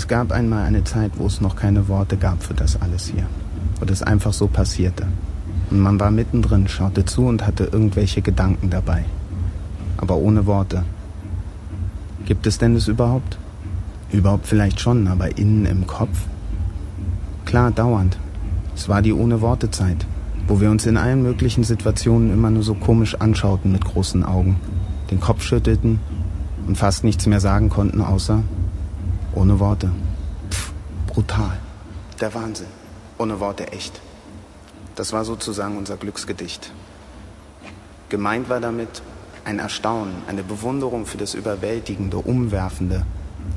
Es gab einmal eine Zeit, wo es noch keine Worte gab für das alles hier. Wo das einfach so passierte. Und man war mittendrin, schaute zu und hatte irgendwelche Gedanken dabei. Aber ohne Worte. Gibt es denn das überhaupt? Überhaupt vielleicht schon, aber innen im Kopf? Klar, dauernd. Es war die ohne Worte Zeit, wo wir uns in allen möglichen Situationen immer nur so komisch anschauten mit großen Augen, den Kopf schüttelten und fast nichts mehr sagen konnten außer ohne Worte. Pff, brutal. Der Wahnsinn. Ohne Worte echt. Das war sozusagen unser Glücksgedicht. Gemeint war damit ein Erstaunen, eine Bewunderung für das Überwältigende, Umwerfende,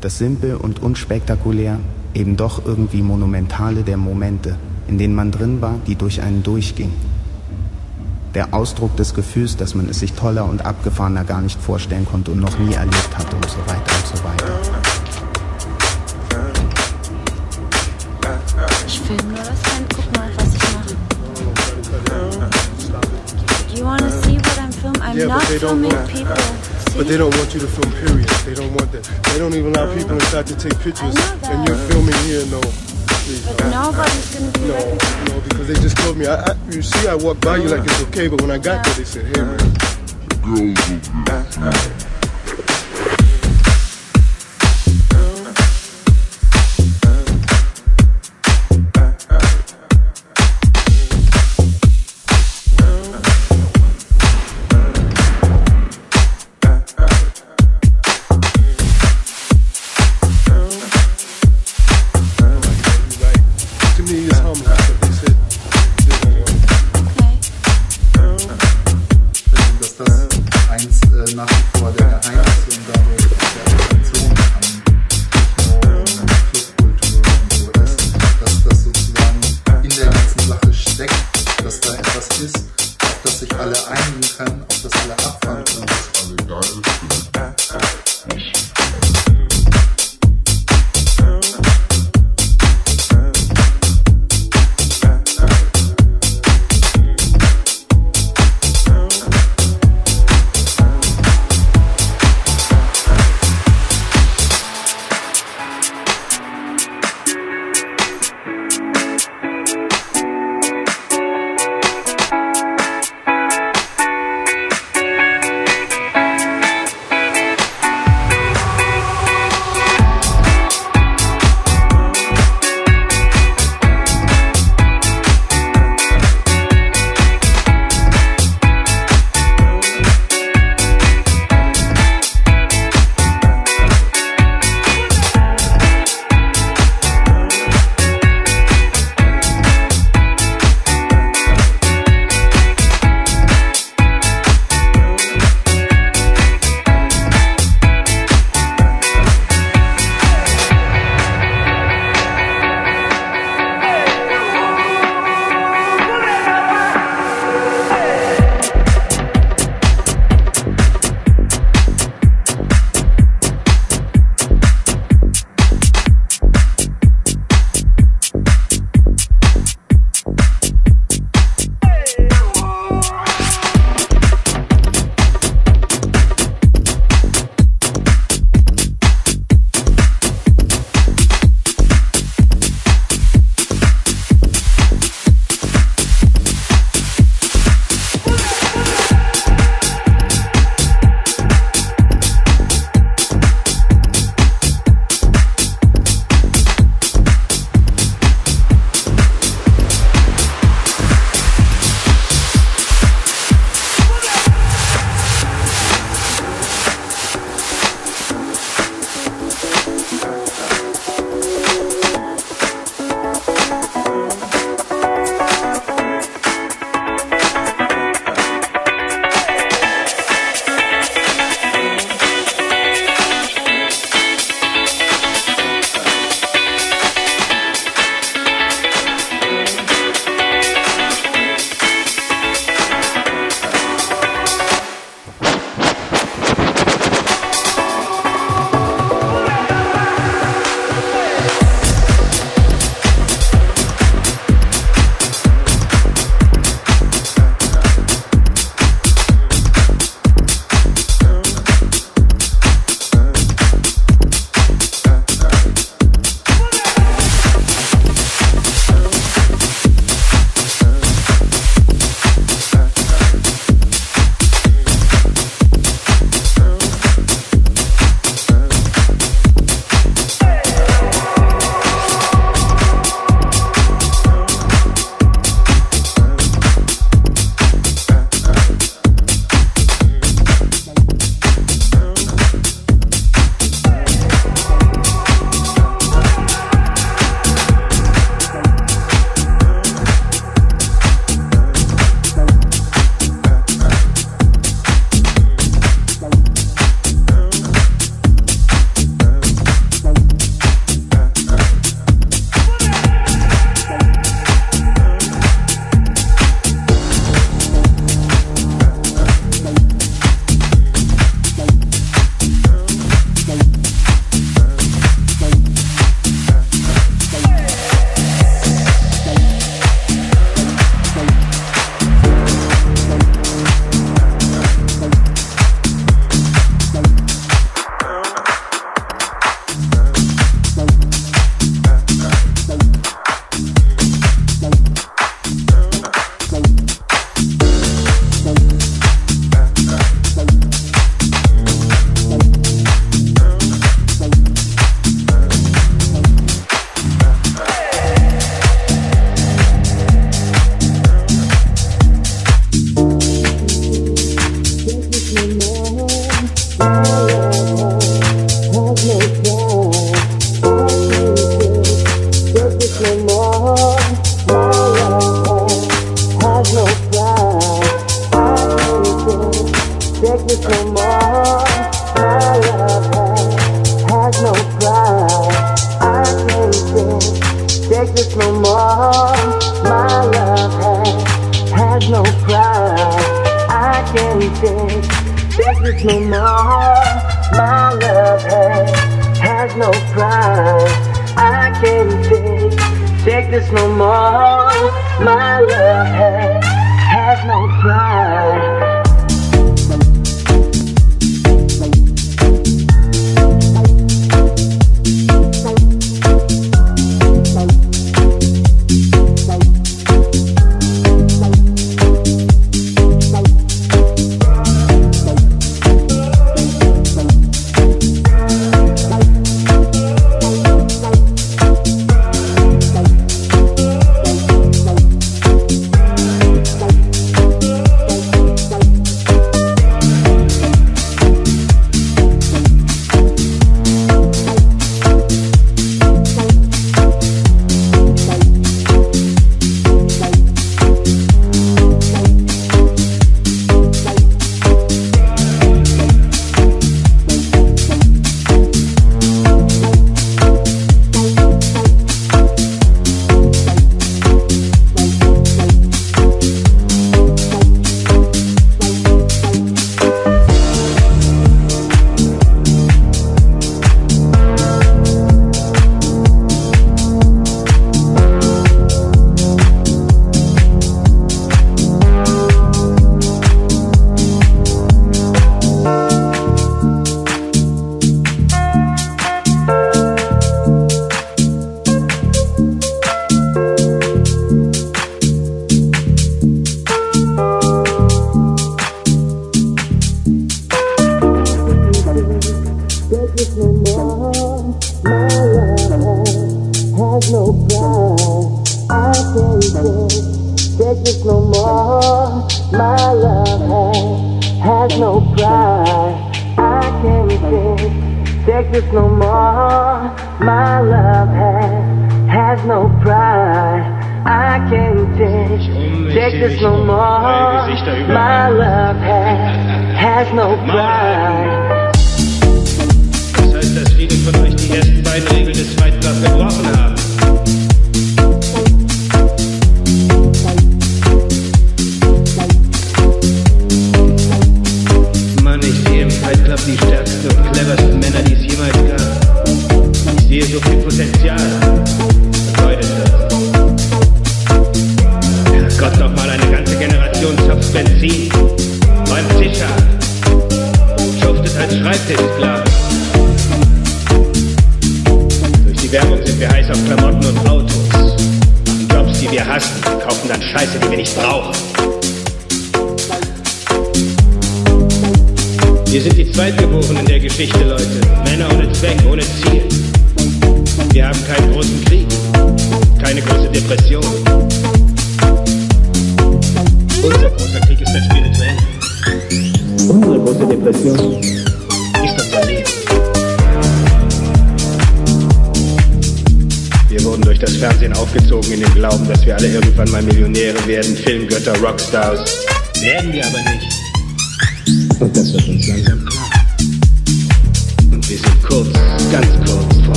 das Simpel und unspektakulär, eben doch irgendwie Monumentale der Momente, in denen man drin war, die durch einen durchging. Der Ausdruck des Gefühls, dass man es sich toller und abgefahrener gar nicht vorstellen konnte und noch nie erlebt hatte und so weiter und so weiter. Ich nur das Hand, guck mal, was ich mache. You wanna see what I'm filming? I'm Yeah, not but they don't filming want- people. But they don't want you to film, period. They don't want that. They don't even allow people inside to take pictures. And you're filming here, no. Please, But nobody's gonna be no, recognized. no, because they just told me. I, I, you see, I walked by you like it's okay, but when I got there, they said, hey, man. To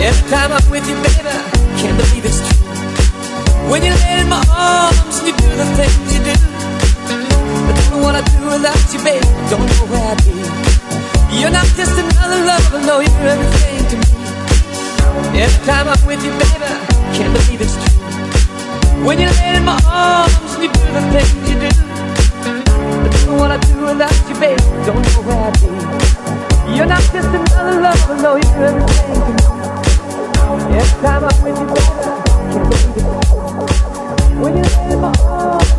Every time I'm with you, baby, can't believe it's true. When you lay in my arms and you do the things you do. I don't know what I'd do without you, baby. Don't know where I'd be. You're not just another lover, no, you're everything to me. Every time I'm with you, baby, can't believe it's true. When you lay in my arms and you do the things you do. I don't know what I'd do without you, baby. Don't know where I'd be. You're not just another lover, no, you're everything to me. Every time I'm with you, baby, can't believe it's. When you in my arms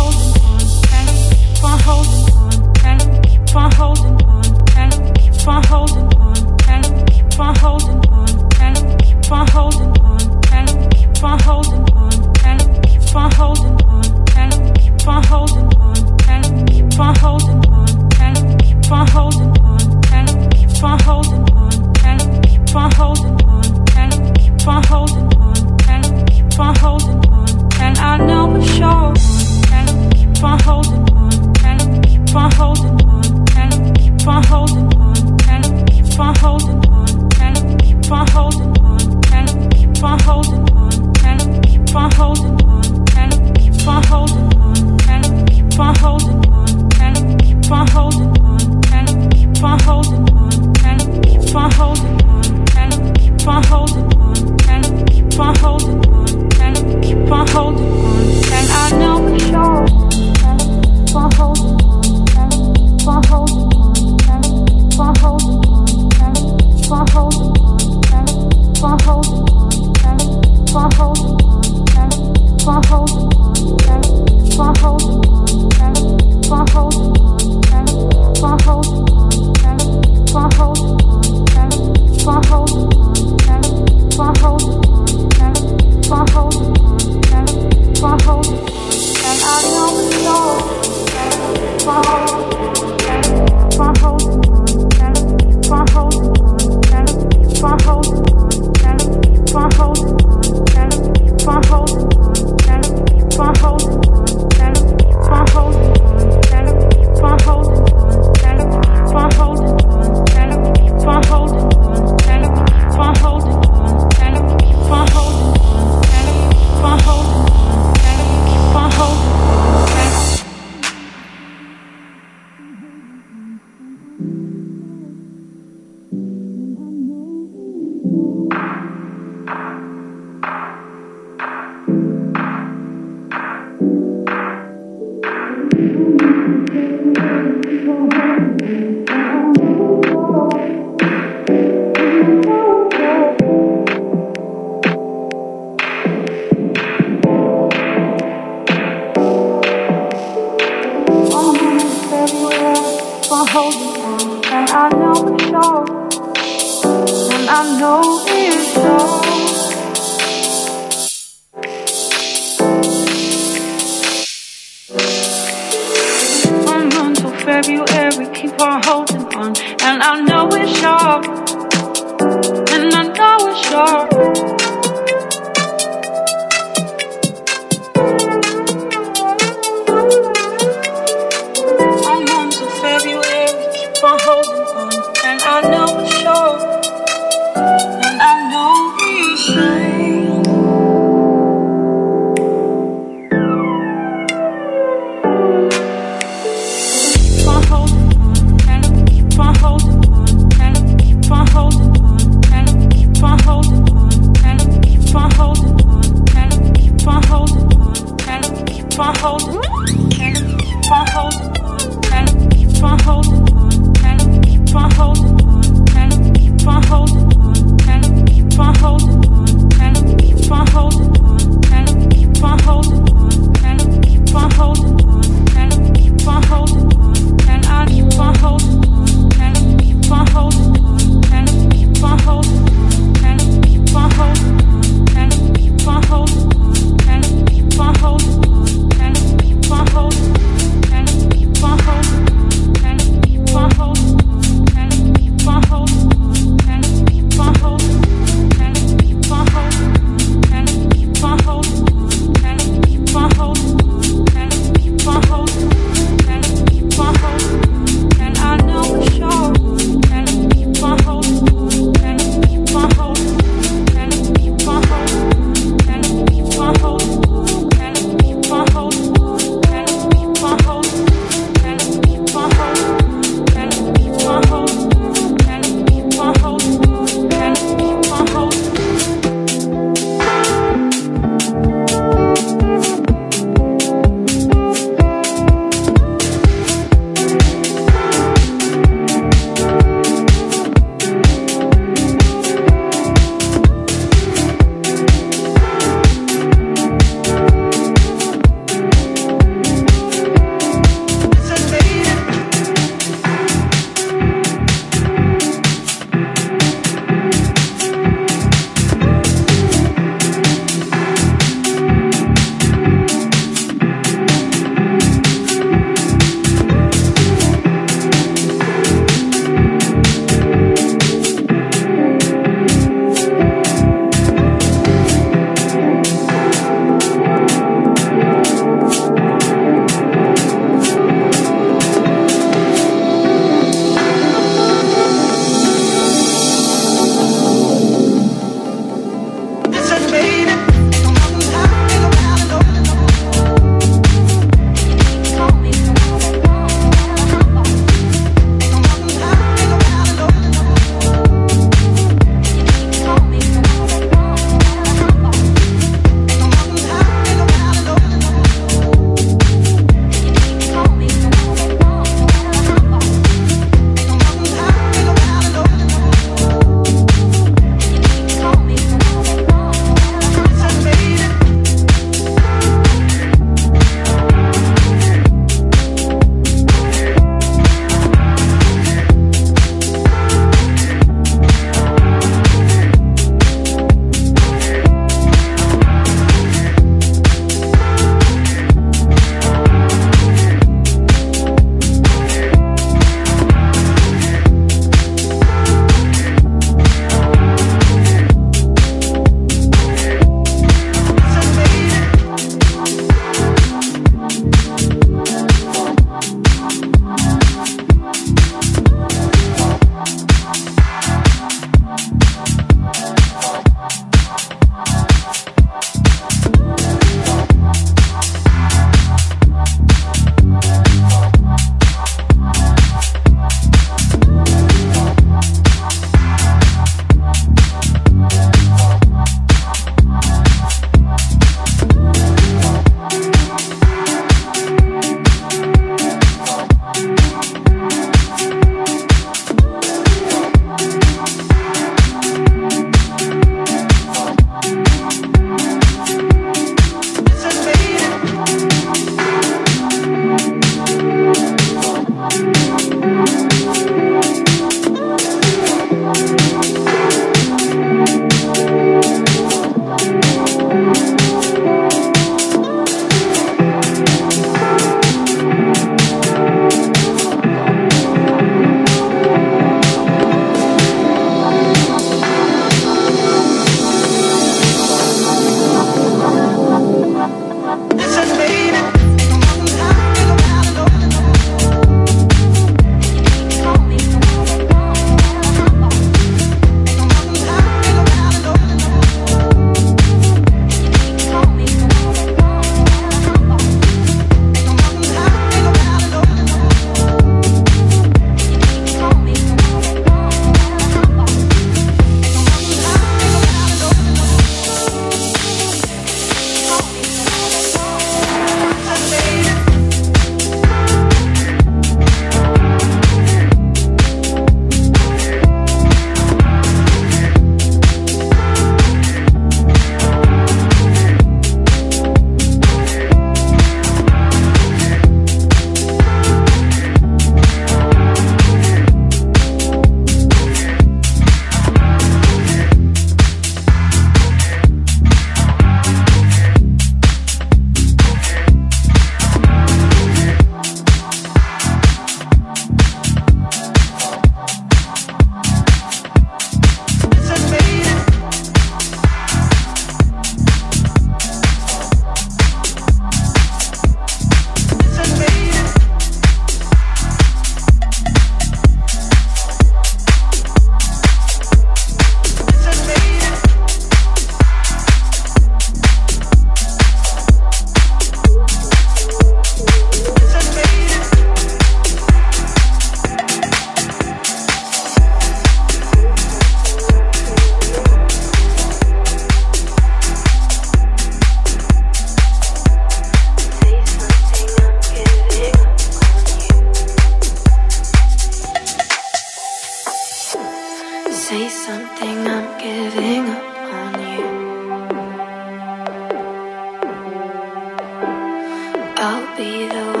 I'll be the one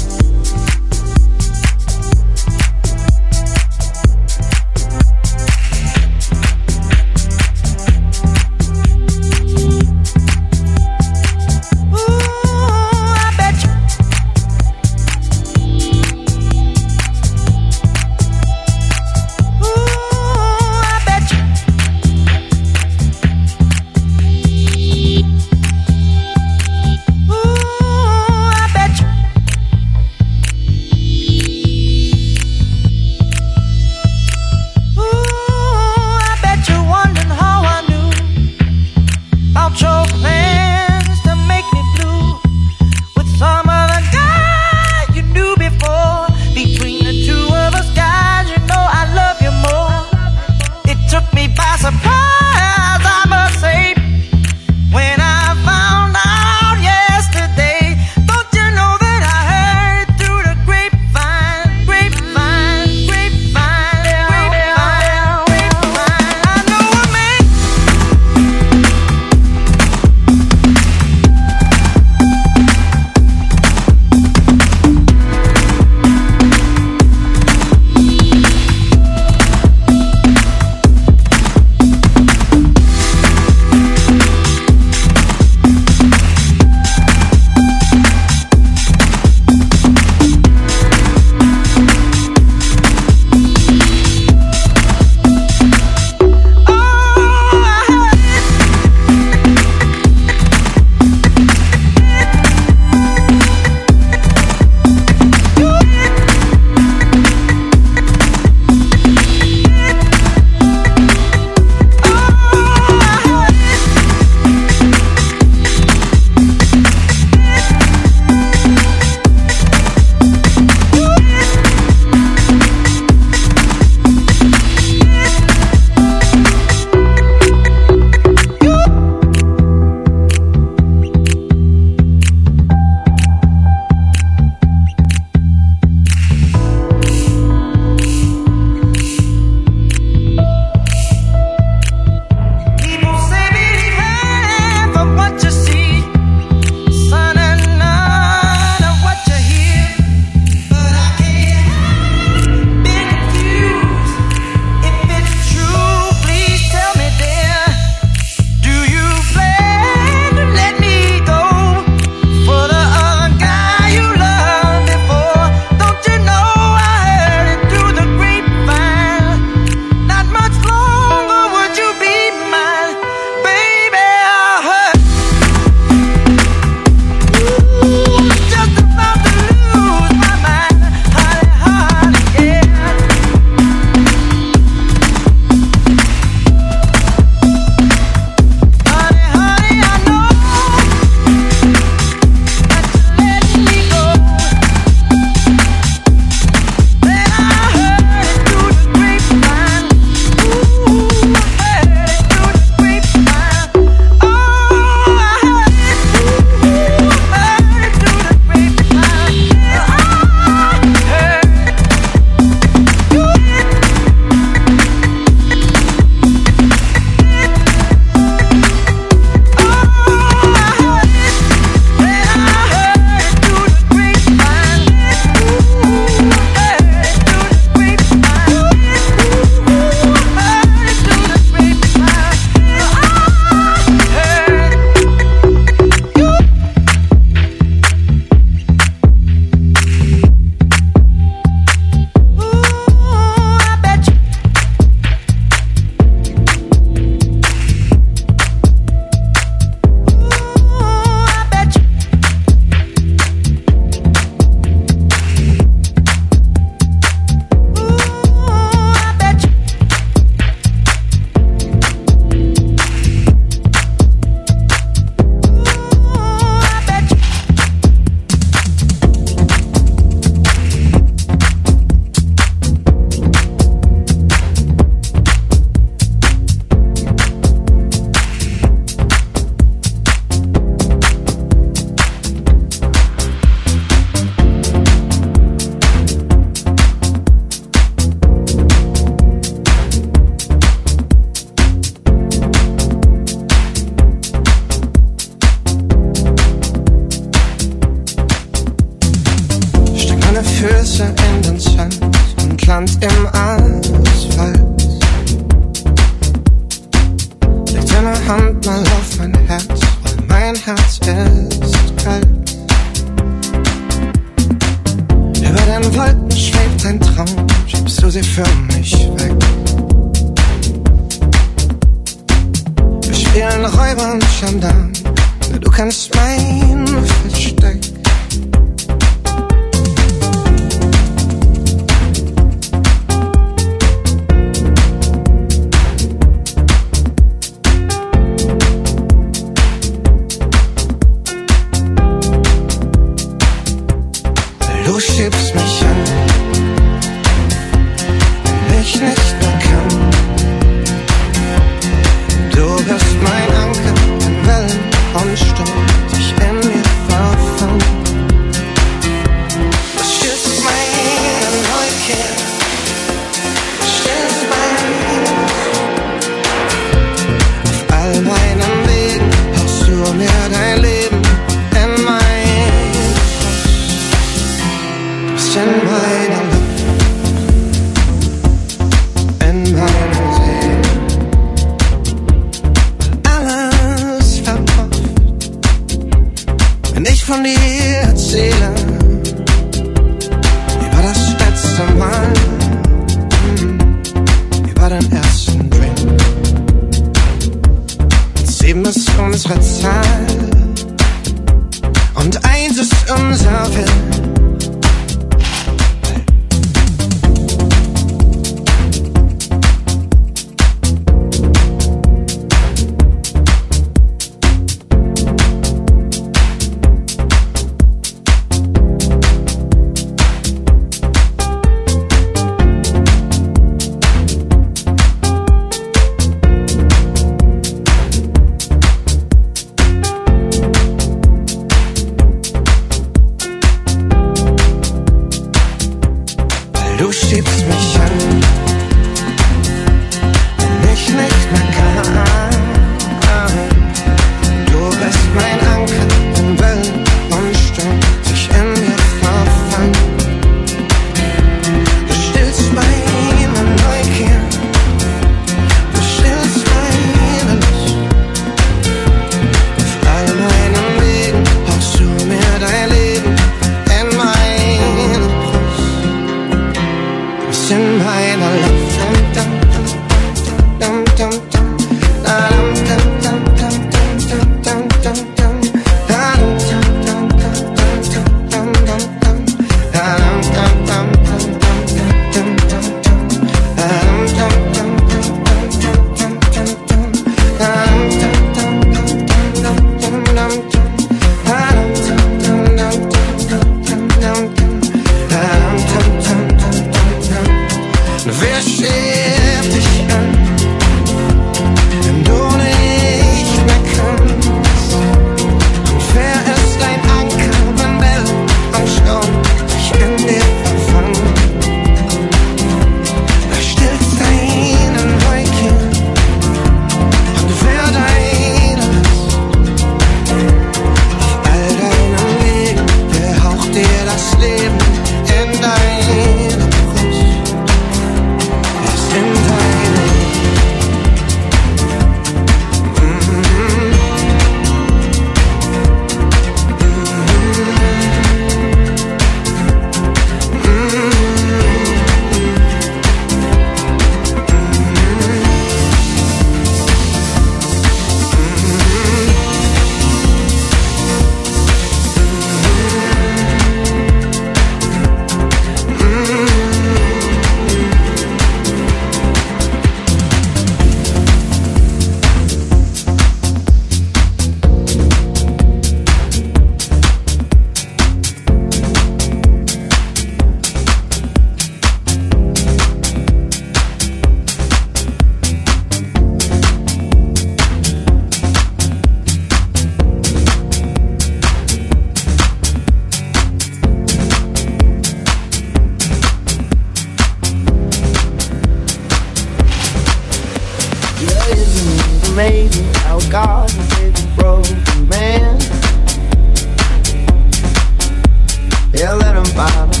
by the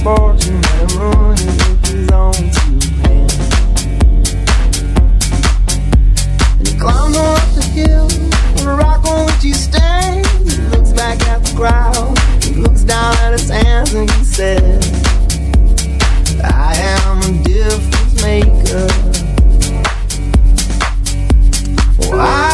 his two hands. And he hill, the rock on which he stands. He looks back at the crowd, he looks down at his hands and he says, I am a difference maker. Well, I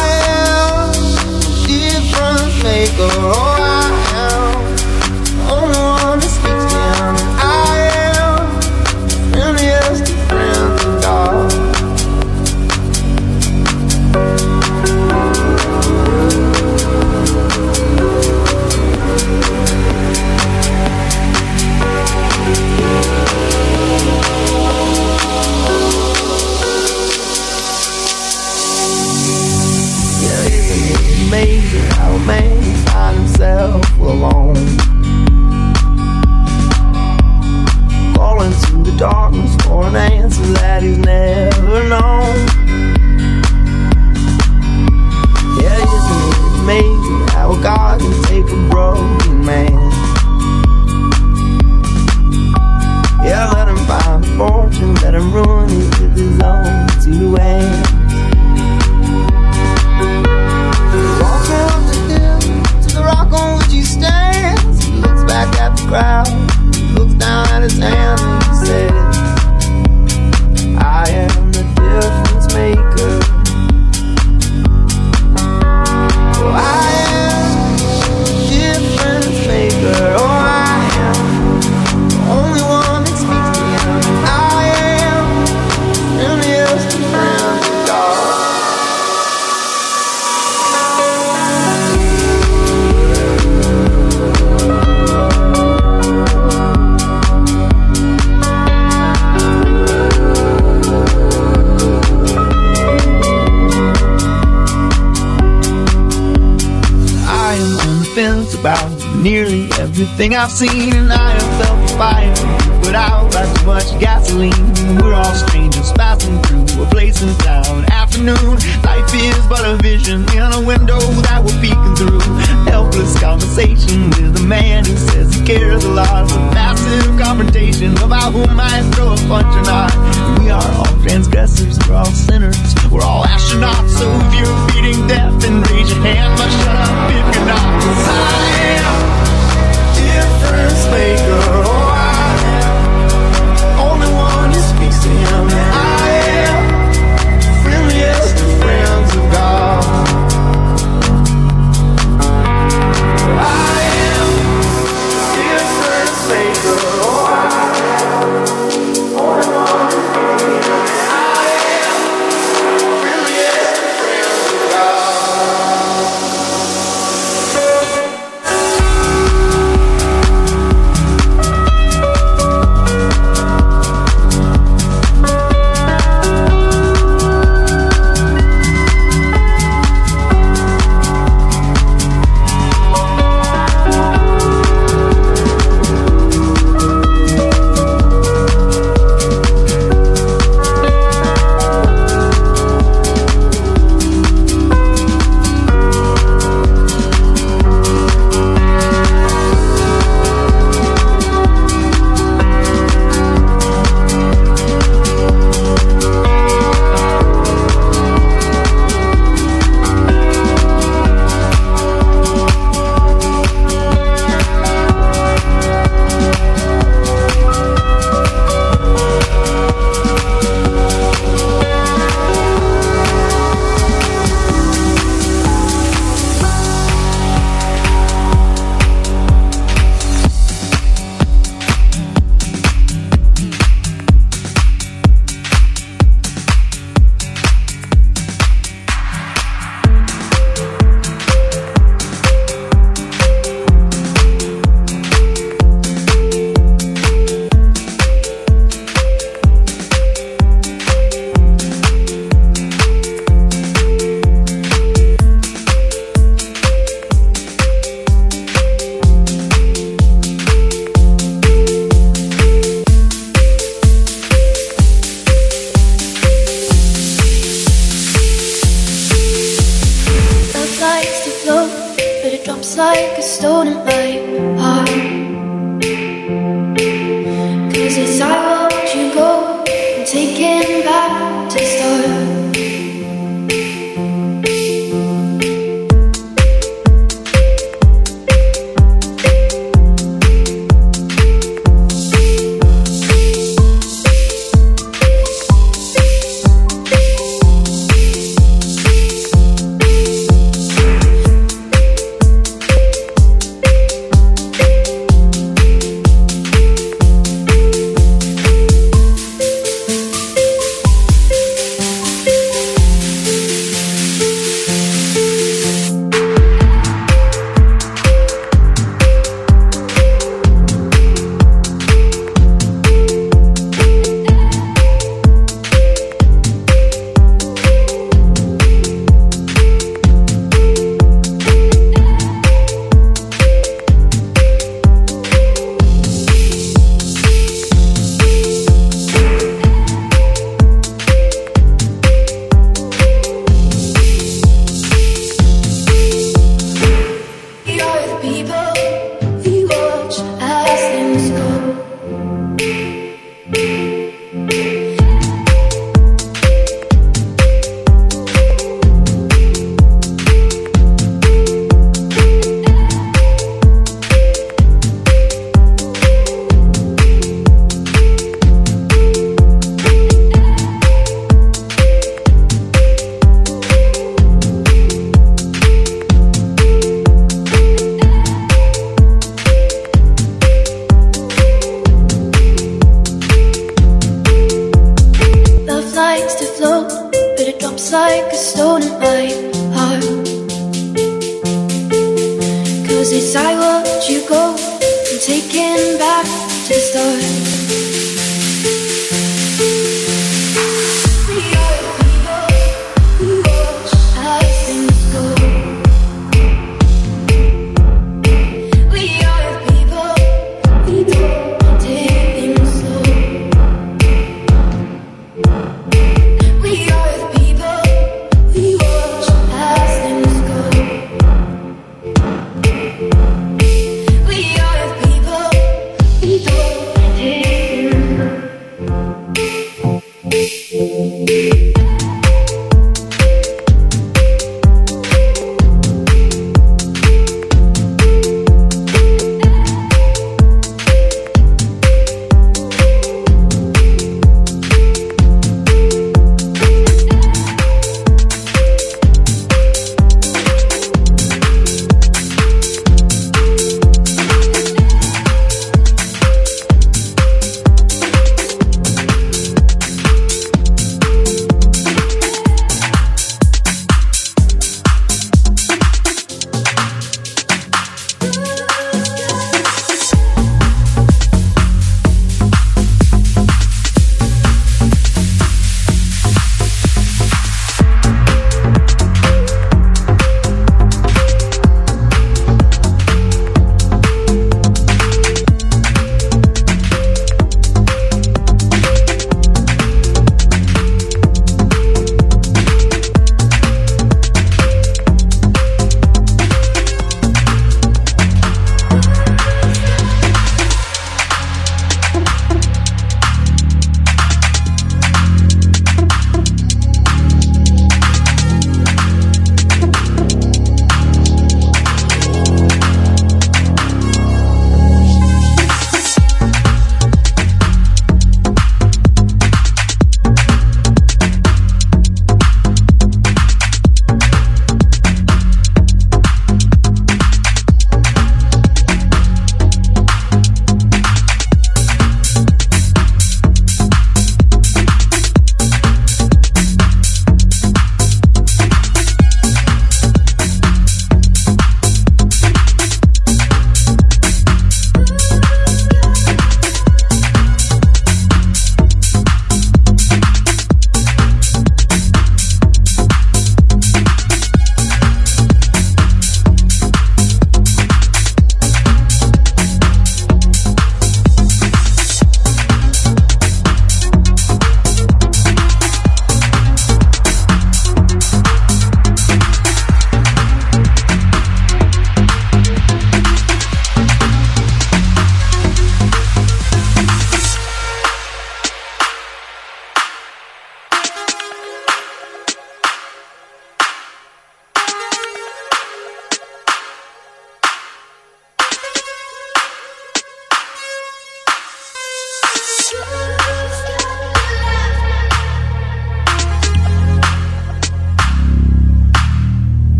everything I've seen, and I have felt the fire put out by too much gasoline. We're all strangers passing through a place in town. Afternoon, life is but a vision in a window that we're peeking through. Helpless conversation with a man who says he cares a lot. A massive confrontation about who might throw a punch or not. We are all transgressors, we're all sinners, we're all astronauts. So if you're beating death, then raise your hand, but shut up if you're not. I am difference maker. Oh, I am only one who speaks to him.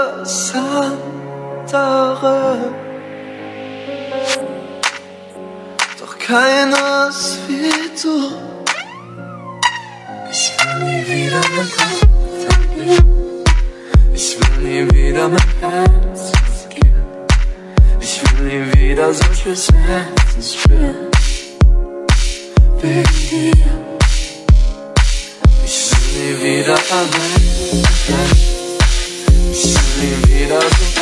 das andere. Doch keines wie du. Ich will nie wieder mein Kopf Ich will nie wieder mein Herz verlieren. Ich will nie wieder solches Schmerzen spüren. Wegen dir. Ich will nie wieder allein. Ich we don't.